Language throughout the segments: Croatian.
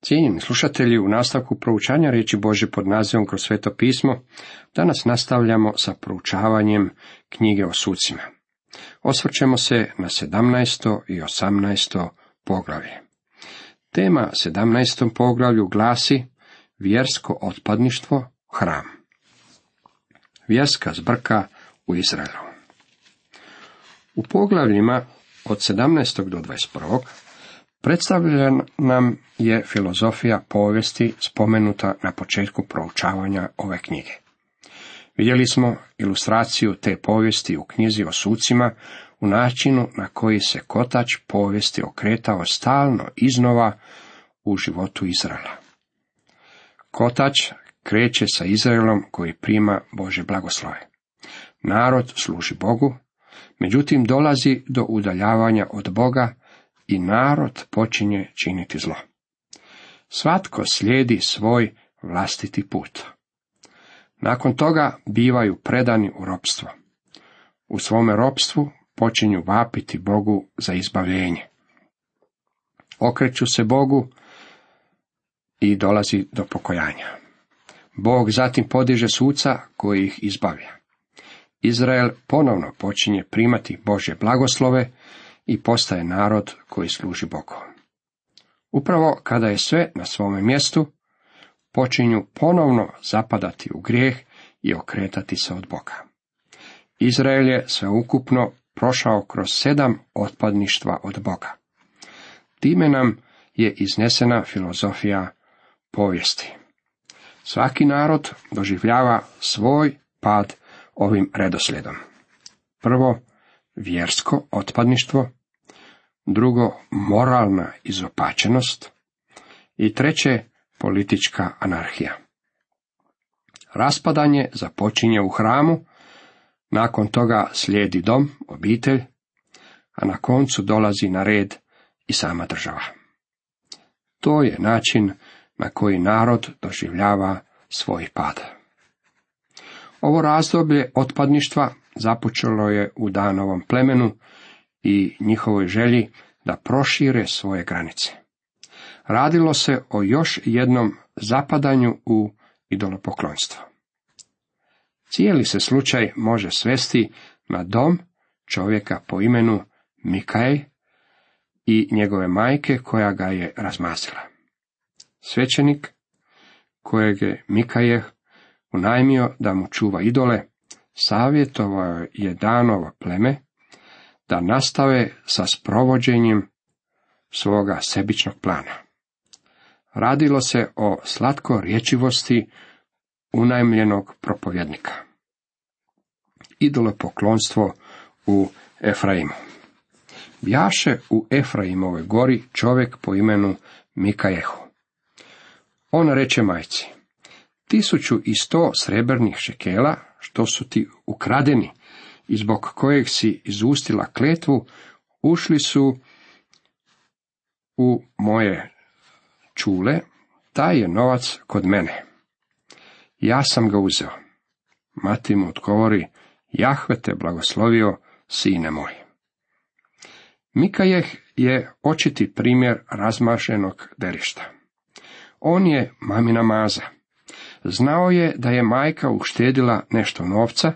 Cijenjeni slušatelji, u nastavku proučanja riječi Bože pod nazivom kroz sveto pismo, danas nastavljamo sa proučavanjem knjige o sucima. Osvrćemo se na 17. i 18. poglavlje. Tema 17. poglavlju glasi vjersko otpadništvo, hram. Vjerska zbrka u Izraelu. U poglavljima od 17. do 21. Predstavljena nam je filozofija povijesti spomenuta na početku proučavanja ove knjige. Vidjeli smo ilustraciju te povijesti u knjizi o sucima u načinu na koji se kotač povijesti okretao stalno iznova u životu Izraela. Kotač kreće sa Izraelom koji prima Bože blagoslove. Narod služi Bogu, međutim dolazi do udaljavanja od Boga i narod počinje činiti zlo. Svatko slijedi svoj vlastiti put. Nakon toga bivaju predani u ropstvo. U svome ropstvu počinju vapiti Bogu za izbavljenje. Okreću se Bogu i dolazi do pokojanja. Bog zatim podiže suca koji ih izbavlja. Izrael ponovno počinje primati Božje blagoslove i postaje narod koji služi Bogu. Upravo kada je sve na svome mjestu, počinju ponovno zapadati u grijeh i okretati se od Boga. Izrael je sveukupno prošao kroz sedam otpadništva od Boga. Time nam je iznesena filozofija povijesti. Svaki narod doživljava svoj pad ovim redoslijedom. Prvo, vjersko otpadništvo, drugo moralna izopačenost i treće politička anarhija. Raspadanje započinje u hramu, nakon toga slijedi dom, obitelj, a na koncu dolazi na red i sama država. To je način na koji narod doživljava svoj pad. Ovo razdoblje otpadništva započelo je u Danovom plemenu i njihovoj želji da prošire svoje granice. Radilo se o još jednom zapadanju u idolopoklonstvo. Cijeli se slučaj može svesti na dom čovjeka po imenu Mikaj i njegove majke koja ga je razmazila. Svećenik kojeg je Mikaje unajmio da mu čuva idole, savjetovao je Danovo pleme da nastave sa sprovođenjem svoga sebičnog plana. Radilo se o slatko rječivosti unajmljenog propovjednika. Idolo poklonstvo u Efraimu. Bjaše u Efraimove gori čovjek po imenu Mikajehu. On reče majci, tisuću i sto srebrnih šekela, što su ti ukradeni, i zbog kojeg si izustila kletvu, ušli su u moje čule, taj je novac kod mene. Ja sam ga uzeo. Mati mu odgovori, Jahve te blagoslovio, sine moj. Mikajeh je očiti primjer razmašenog derišta. On je mamina maza. Znao je da je majka uštedila nešto novca,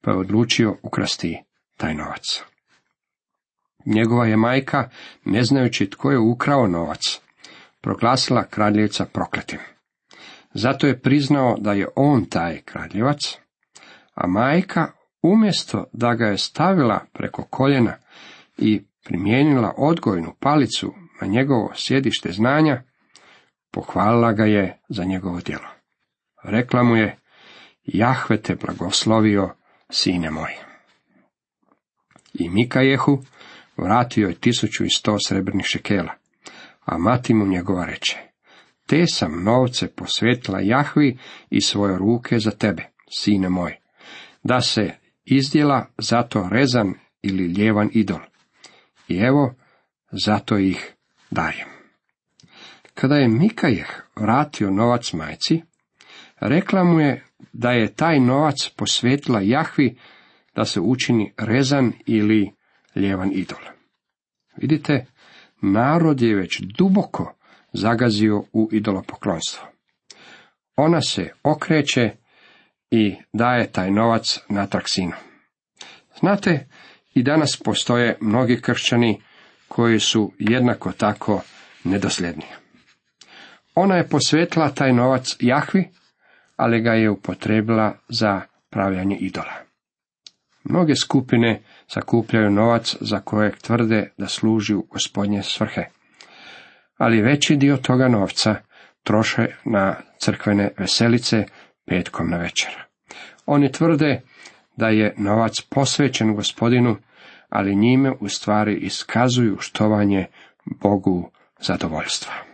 pa je odlučio ukrasti taj novac. Njegova je majka, ne znajući tko je ukrao novac, proglasila kraljevca prokletim. Zato je priznao da je on taj kraljevac, a majka, umjesto da ga je stavila preko koljena i primijenila odgojnu palicu na njegovo sjedište znanja, pohvalila ga je za njegovo djelo. Rekla mu je, Jahve te blagoslovio, sine moj. I Mikajehu vratio je tisuću i sto srebrnih šekela, a mati mu njegova reče, te sam novce posvetila Jahvi i svoje ruke za tebe, sine moj, da se izdjela zato rezan ili ljevan idol. I evo, zato ih dajem. Kada je Mikajeh vratio novac majci, rekla mu je da je taj novac posvetila Jahvi da se učini rezan ili ljevan idol. Vidite, narod je već duboko zagazio u idolopoklonstvo. Ona se okreće i daje taj novac natrag sinu. Znate, i danas postoje mnogi kršćani koji su jednako tako nedosljedni. Ona je posvetila taj novac Jahvi, ali ga je upotrebila za pravljanje idola. Mnoge skupine sakupljaju novac za kojeg tvrde da služi u gospodnje svrhe, ali veći dio toga novca troše na crkvene veselice petkom na večer. Oni tvrde da je novac posvećen gospodinu, ali njime u stvari iskazuju štovanje Bogu zadovoljstva.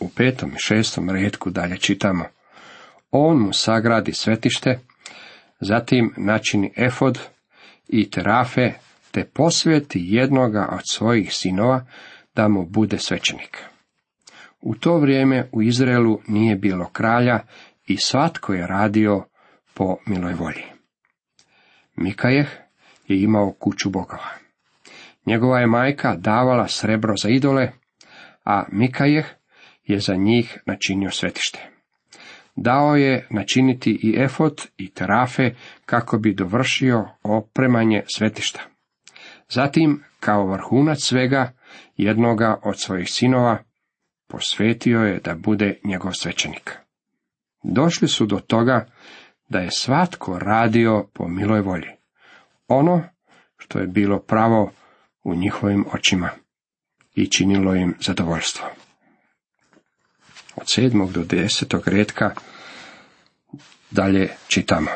U petom i šestom redku dalje čitamo. On mu sagradi svetište, zatim načini efod i terafe, te posveti jednoga od svojih sinova da mu bude svećenik. U to vrijeme u Izraelu nije bilo kralja i svatko je radio po miloj volji. Mikajeh je imao kuću bogova. Njegova je majka davala srebro za idole, a Mikajeh je za njih načinio svetište. Dao je načiniti i efot i terafe kako bi dovršio opremanje svetišta. Zatim, kao vrhunac svega, jednoga od svojih sinova posvetio je da bude njegov svećenik. Došli su do toga da je svatko radio po miloj volji. Ono što je bilo pravo u njihovim očima i činilo im zadovoljstvo. Od sedmog do desetog redka dalje čitamo.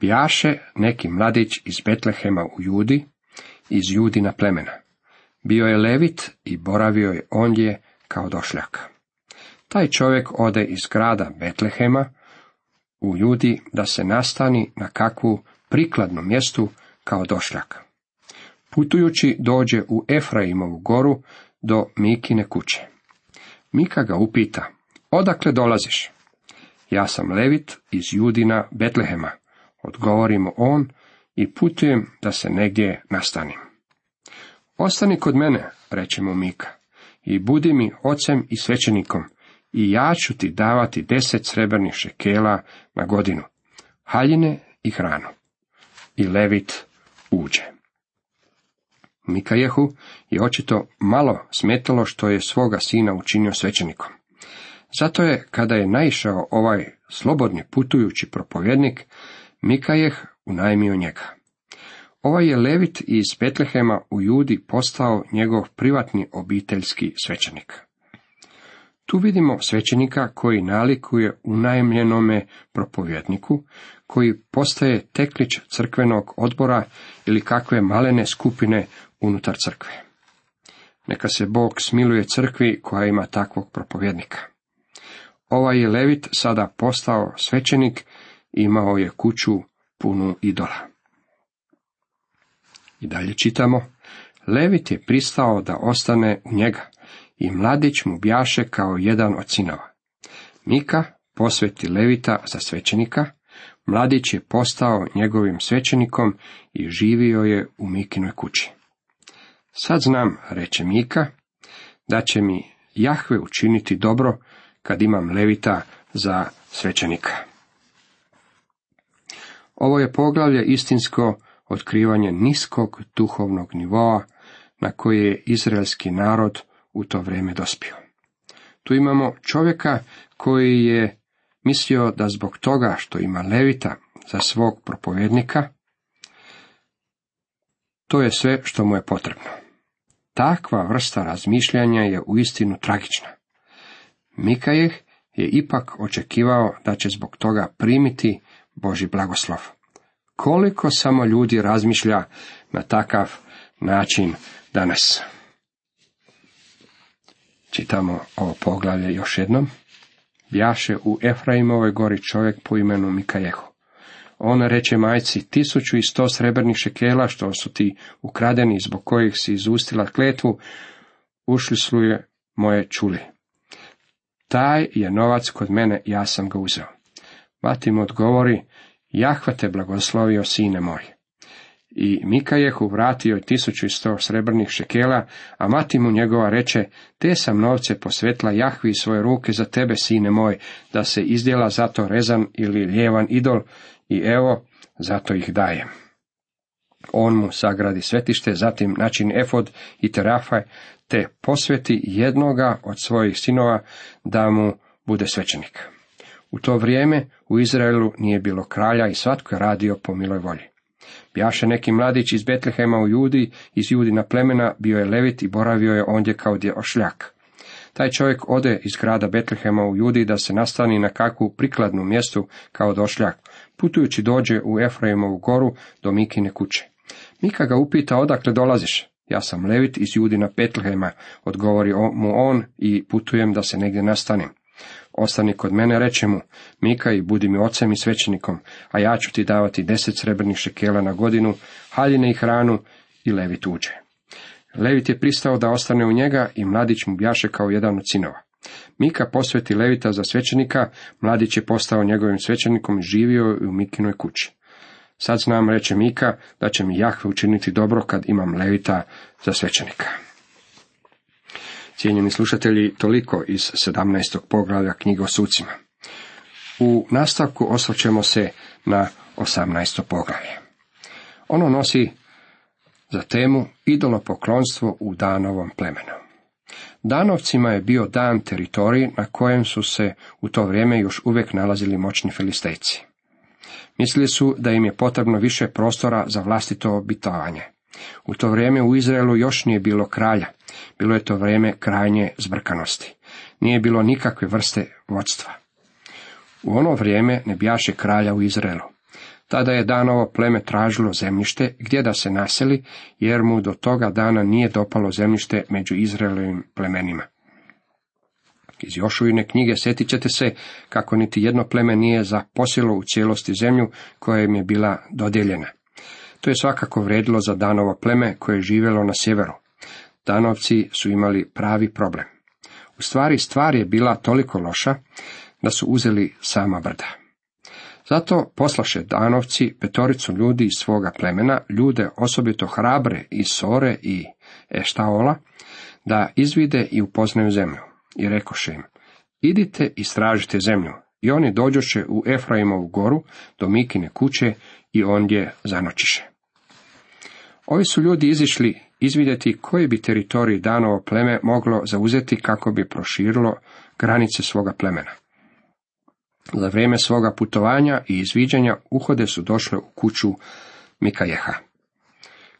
Bijaše neki mladić iz Betlehema u Judi, iz Judina plemena. Bio je levit i boravio je ondje kao došljak. Taj čovjek ode iz grada Betlehema u Judi da se nastani na kakvu prikladnu mjestu kao došljak. Putujući dođe u Efraimovu goru do Mikine kuće. Mika ga upita, odakle dolaziš? Ja sam Levit iz Judina Betlehema, odgovorimo on i putujem da se negdje nastanim. Ostani kod mene, reče mu Mika, i budi mi ocem i svećenikom, i ja ću ti davati deset srebrnih šekela na godinu, haljine i hranu. I Levit uđe. Mikajehu je očito malo smetalo što je svoga sina učinio svećenikom. Zato je, kada je naišao ovaj slobodni putujući propovjednik, Mikajeh unajmio njega. Ovaj je Levit iz Betlehema u Judi postao njegov privatni obiteljski svećenik. Tu vidimo svećenika koji nalikuje unajemljenome propovjedniku, koji postaje teklić crkvenog odbora ili kakve malene skupine unutar crkve. Neka se Bog smiluje crkvi koja ima takvog propovjednika. Ovaj je Levit sada postao svećenik i imao je kuću punu idola. I dalje čitamo, Levit je pristao da ostane u njega i mladić mu bjaše kao jedan od sinova. Mika posveti Levita za svećenika, mladić je postao njegovim svećenikom i živio je u Mikinoj kući. Sad znam, reče Mika, da će mi Jahve učiniti dobro kad imam Levita za svećenika. Ovo je poglavlje istinsko otkrivanje niskog duhovnog nivoa na koji je izraelski narod u to vrijeme dospio. Tu imamo čovjeka koji je mislio da zbog toga što ima levita za svog propovjednika, to je sve što mu je potrebno. Takva vrsta razmišljanja je uistinu tragična. Mikajeh je ipak očekivao da će zbog toga primiti Boži blagoslov. Koliko samo ljudi razmišlja na takav način danas. Čitamo ovo poglavlje još jednom. Bjaše u Efraimovoj gori čovjek po imenu Mikajehu. On reče majci, tisuću i sto srebrnih šekela, što su ti ukradeni, zbog kojih si izustila kletvu, ušli sluje moje čuli. Taj je novac kod mene, ja sam ga uzeo. Mati mu odgovori, Jahva te blagoslovio, sine moj. I Mikajehu vratio je tisuću i sto srebrnih šekela, a mati mu njegova reče, te sam novce posvetla Jahvi svoje ruke za tebe, sine moj, da se izdjela zato rezan ili ljevan idol, i evo, zato ih dajem. On mu sagradi svetište, zatim način efod i terafaj, te posveti jednoga od svojih sinova da mu bude svećenik. U to vrijeme u Izraelu nije bilo kralja i svatko je radio po miloj volji. Bjaše neki mladić iz Betlehema u Judi, iz Judina plemena, bio je levit i boravio je ondje kao ošljak. Taj čovjek ode iz grada Betlehema u Judi da se nastani na kakvu prikladnu mjestu kao došljak. Putujući dođe u Efraimovu goru do Mikine kuće. Mika ga upita odakle dolaziš. Ja sam levit iz Judina Betlehema, odgovori mu on i putujem da se negdje nastanem. Ostani kod mene, reče mu, Mika i budi mi ocem i svećenikom, a ja ću ti davati deset srebrnih šekela na godinu, haljine i hranu i Levit uđe. Levit je pristao da ostane u njega i mladić mu bjaše kao jedan od sinova. Mika posveti Levita za svećenika, mladić je postao njegovim svećenikom i živio u Mikinoj kući. Sad znam, reče Mika, da će mi Jahve učiniti dobro kad imam Levita za svećenika. Cijenjeni slušatelji, toliko iz 17. poglavlja knjige o sucima. U nastavku osvrćemo se na 18. poglavlje. Ono nosi za temu idolopoklonstvo u Danovom plemenu. Danovcima je bio dan teritorij na kojem su se u to vrijeme još uvijek nalazili moćni filistejci. Mislili su da im je potrebno više prostora za vlastito obitovanje. U to vrijeme u Izraelu još nije bilo kralja, bilo je to vrijeme krajnje zbrkanosti. Nije bilo nikakve vrste vodstva. U ono vrijeme ne bjaše kralja u Izraelu. Tada je danovo pleme tražilo zemljište gdje da se naseli, jer mu do toga dana nije dopalo zemljište među Izraelovim plemenima. Iz Jošujine knjige sjetit ćete se kako niti jedno pleme nije zaposilo u cijelosti zemlju koja im je bila dodijeljena. To je svakako vredilo za Danovo pleme koje je živjelo na sjeveru. Danovci su imali pravi problem. U stvari stvar je bila toliko loša da su uzeli sama brda. Zato poslaše Danovci petoricu ljudi iz svoga plemena, ljude osobito hrabre iz Sore i Eštaola, da izvide i upoznaju zemlju. I rekoše im, idite i stražite zemlju. I oni dođoše u Efraimovu goru do Mikine kuće i ondje zanočiše. Ovi su ljudi izišli izvidjeti koji bi teritorij danovo pleme moglo zauzeti kako bi proširilo granice svoga plemena. Za vrijeme svoga putovanja i izviđanja uhode su došle u kuću Mikajeha.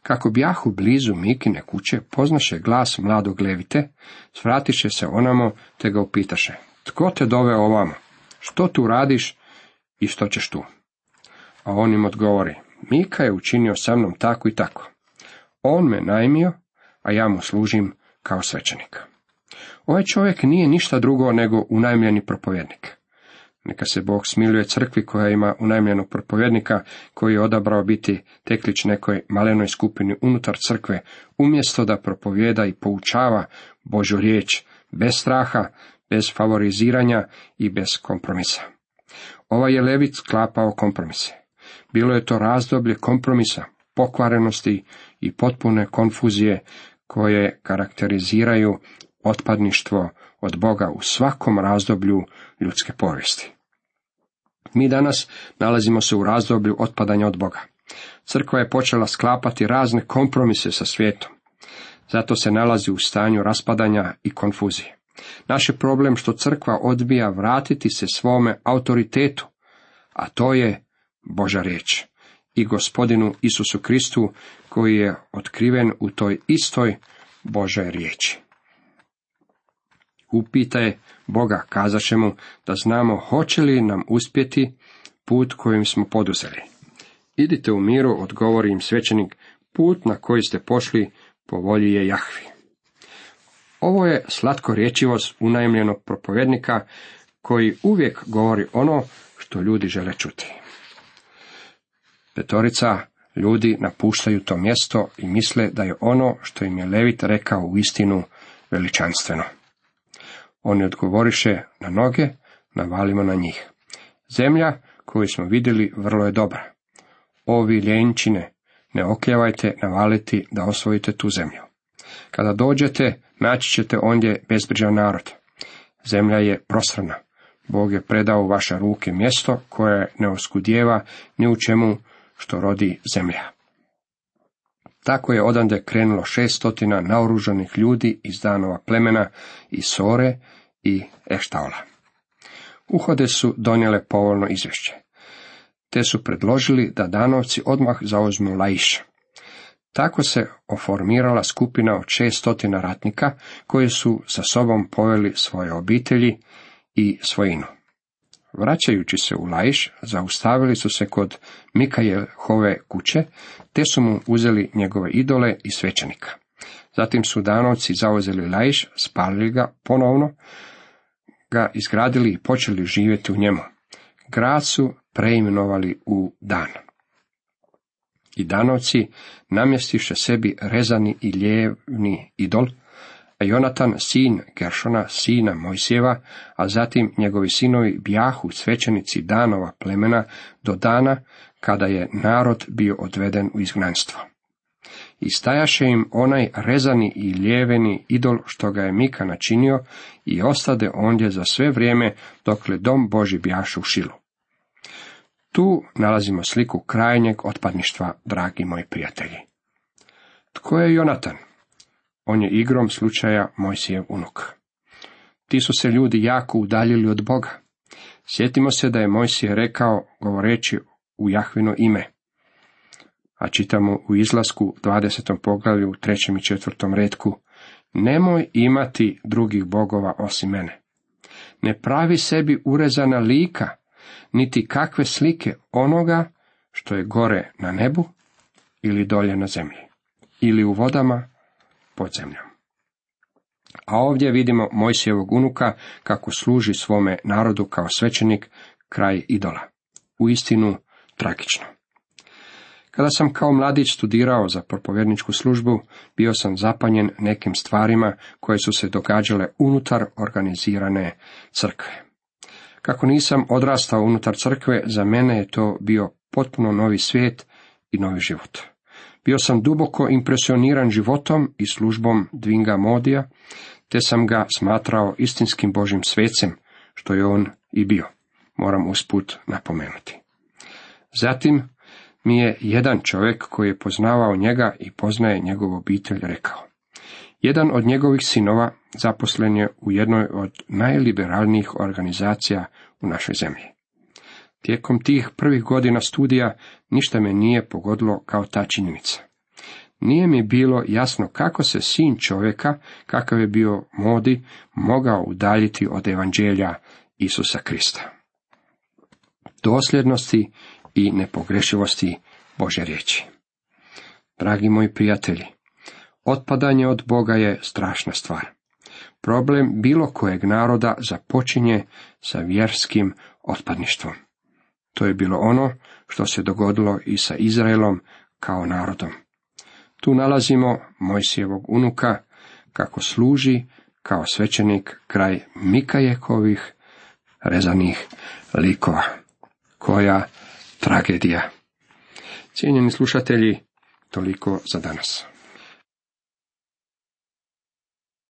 Kako bjahu blizu Mikine kuće, poznaše glas mladog levite, svratiše se onamo, te ga upitaše, tko te dove ovamo, što tu radiš i što ćeš tu? A on im odgovori, Mika je učinio sa mnom tako i tako. On me najmio, a ja mu služim kao svećenik. Ovaj čovjek nije ništa drugo nego unajmljeni propovjednik. Neka se Bog smiluje crkvi koja ima unajmljenog propovjednika koji je odabrao biti teklić nekoj malenoj skupini unutar crkve, umjesto da propovjeda i poučava Božu riječ, bez straha, bez favoriziranja i bez kompromisa. Ovaj je Levit sklapao kompromise. Bilo je to razdoblje kompromisa, pokvarenosti i potpune konfuzije koje karakteriziraju otpadništvo od Boga u svakom razdoblju ljudske povijesti. Mi danas nalazimo se u razdoblju otpadanja od Boga. Crkva je počela sklapati razne kompromise sa svijetom. Zato se nalazi u stanju raspadanja i konfuzije. Naš je problem što crkva odbija vratiti se svome autoritetu, a to je Boža riječ i gospodinu Isusu Kristu koji je otkriven u toj istoj Božoj riječi. Upitaj Boga, kazaše mu da znamo hoće li nam uspjeti put kojim smo poduzeli. Idite u miru, odgovori im svećenik, put na koji ste pošli po volji je Jahvi. Ovo je slatko riječivost unajmljenog propovjednika koji uvijek govori ono što ljudi žele čuti. Petorica ljudi napuštaju to mjesto i misle da je ono što im je Levit rekao u istinu veličanstveno. Oni odgovoriše na noge, navalimo na njih. Zemlja koju smo vidjeli vrlo je dobra. Ovi ljenčine ne okljevajte navaliti da osvojite tu zemlju. Kada dođete, naći ćete ondje bezbrižan narod. Zemlja je prosrana. Bog je predao u vaše ruke mjesto koje ne oskudjeva ni u čemu što rodi zemlja. Tako je odande krenulo šestotina naoružanih ljudi iz danova plemena i Sore i Eštaola. Uhode su donijele povoljno izvješće, te su predložili da danovci odmah zauzmu Laiša. Tako se oformirala skupina od šestotina ratnika koji su sa sobom poveli svoje obitelji i svojinu. Vraćajući se u Laiš, zaustavili su se kod Mikajehove kuće, te su mu uzeli njegove idole i svećenika. Zatim su danovci zauzeli Laiš, spalili ga ponovno, ga izgradili i počeli živjeti u njemu. Grad su preimenovali u Dan. I danovci namjestiše sebi rezani i lijevni idol, Jonatan, sin Geršona, sina Mojsijeva, a zatim njegovi sinovi bjahu svećenici danova plemena do dana kada je narod bio odveden u izgnanstvo. I stajaše im onaj rezani i lijeveni idol što ga je Mika načinio i ostade ondje za sve vrijeme dokle dom Boži bjaše u šilu. Tu nalazimo sliku krajnjeg otpadništva, dragi moji prijatelji. Tko je Jonatan? On je igrom slučaja Mojsijev unuk. Ti su se ljudi jako udaljili od Boga. Sjetimo se da je Mojsije rekao, govoreći u Jahvino ime. A čitamo u izlasku 20. poglavlju u trećem i četvrtom redku. Nemoj imati drugih bogova osim mene. Ne pravi sebi urezana lika, niti kakve slike onoga što je gore na nebu ili dolje na zemlji, ili u vodama pod zemljom. A ovdje vidimo Mojsijevog unuka kako služi svome narodu kao svećenik kraj idola. U istinu tragično. Kada sam kao mladić studirao za propovjedničku službu, bio sam zapanjen nekim stvarima koje su se događale unutar organizirane crkve. Kako nisam odrastao unutar crkve, za mene je to bio potpuno novi svijet i novi život. Bio sam duboko impresioniran životom i službom Dvinga Modija, te sam ga smatrao istinskim Božim svecem, što je on i bio, moram usput napomenuti. Zatim mi je jedan čovjek koji je poznavao njega i poznaje njegovu obitelj rekao. Jedan od njegovih sinova zaposlen je u jednoj od najliberalnijih organizacija u našoj zemlji. Tijekom tih prvih godina studija ništa me nije pogodilo kao ta činjenica. Nije mi bilo jasno kako se sin čovjeka, kakav je bio modi, mogao udaljiti od evanđelja Isusa Krista. Dosljednosti i nepogrešivosti Bože riječi. Dragi moji prijatelji, otpadanje od Boga je strašna stvar. Problem bilo kojeg naroda započinje sa vjerskim otpadništvom. To je bilo ono što se dogodilo i sa Izraelom kao narodom. Tu nalazimo Mojsijevog unuka kako služi kao svećenik kraj Mikajekovih rezanih likova. Koja tragedija. Cijenjeni slušatelji, toliko za danas.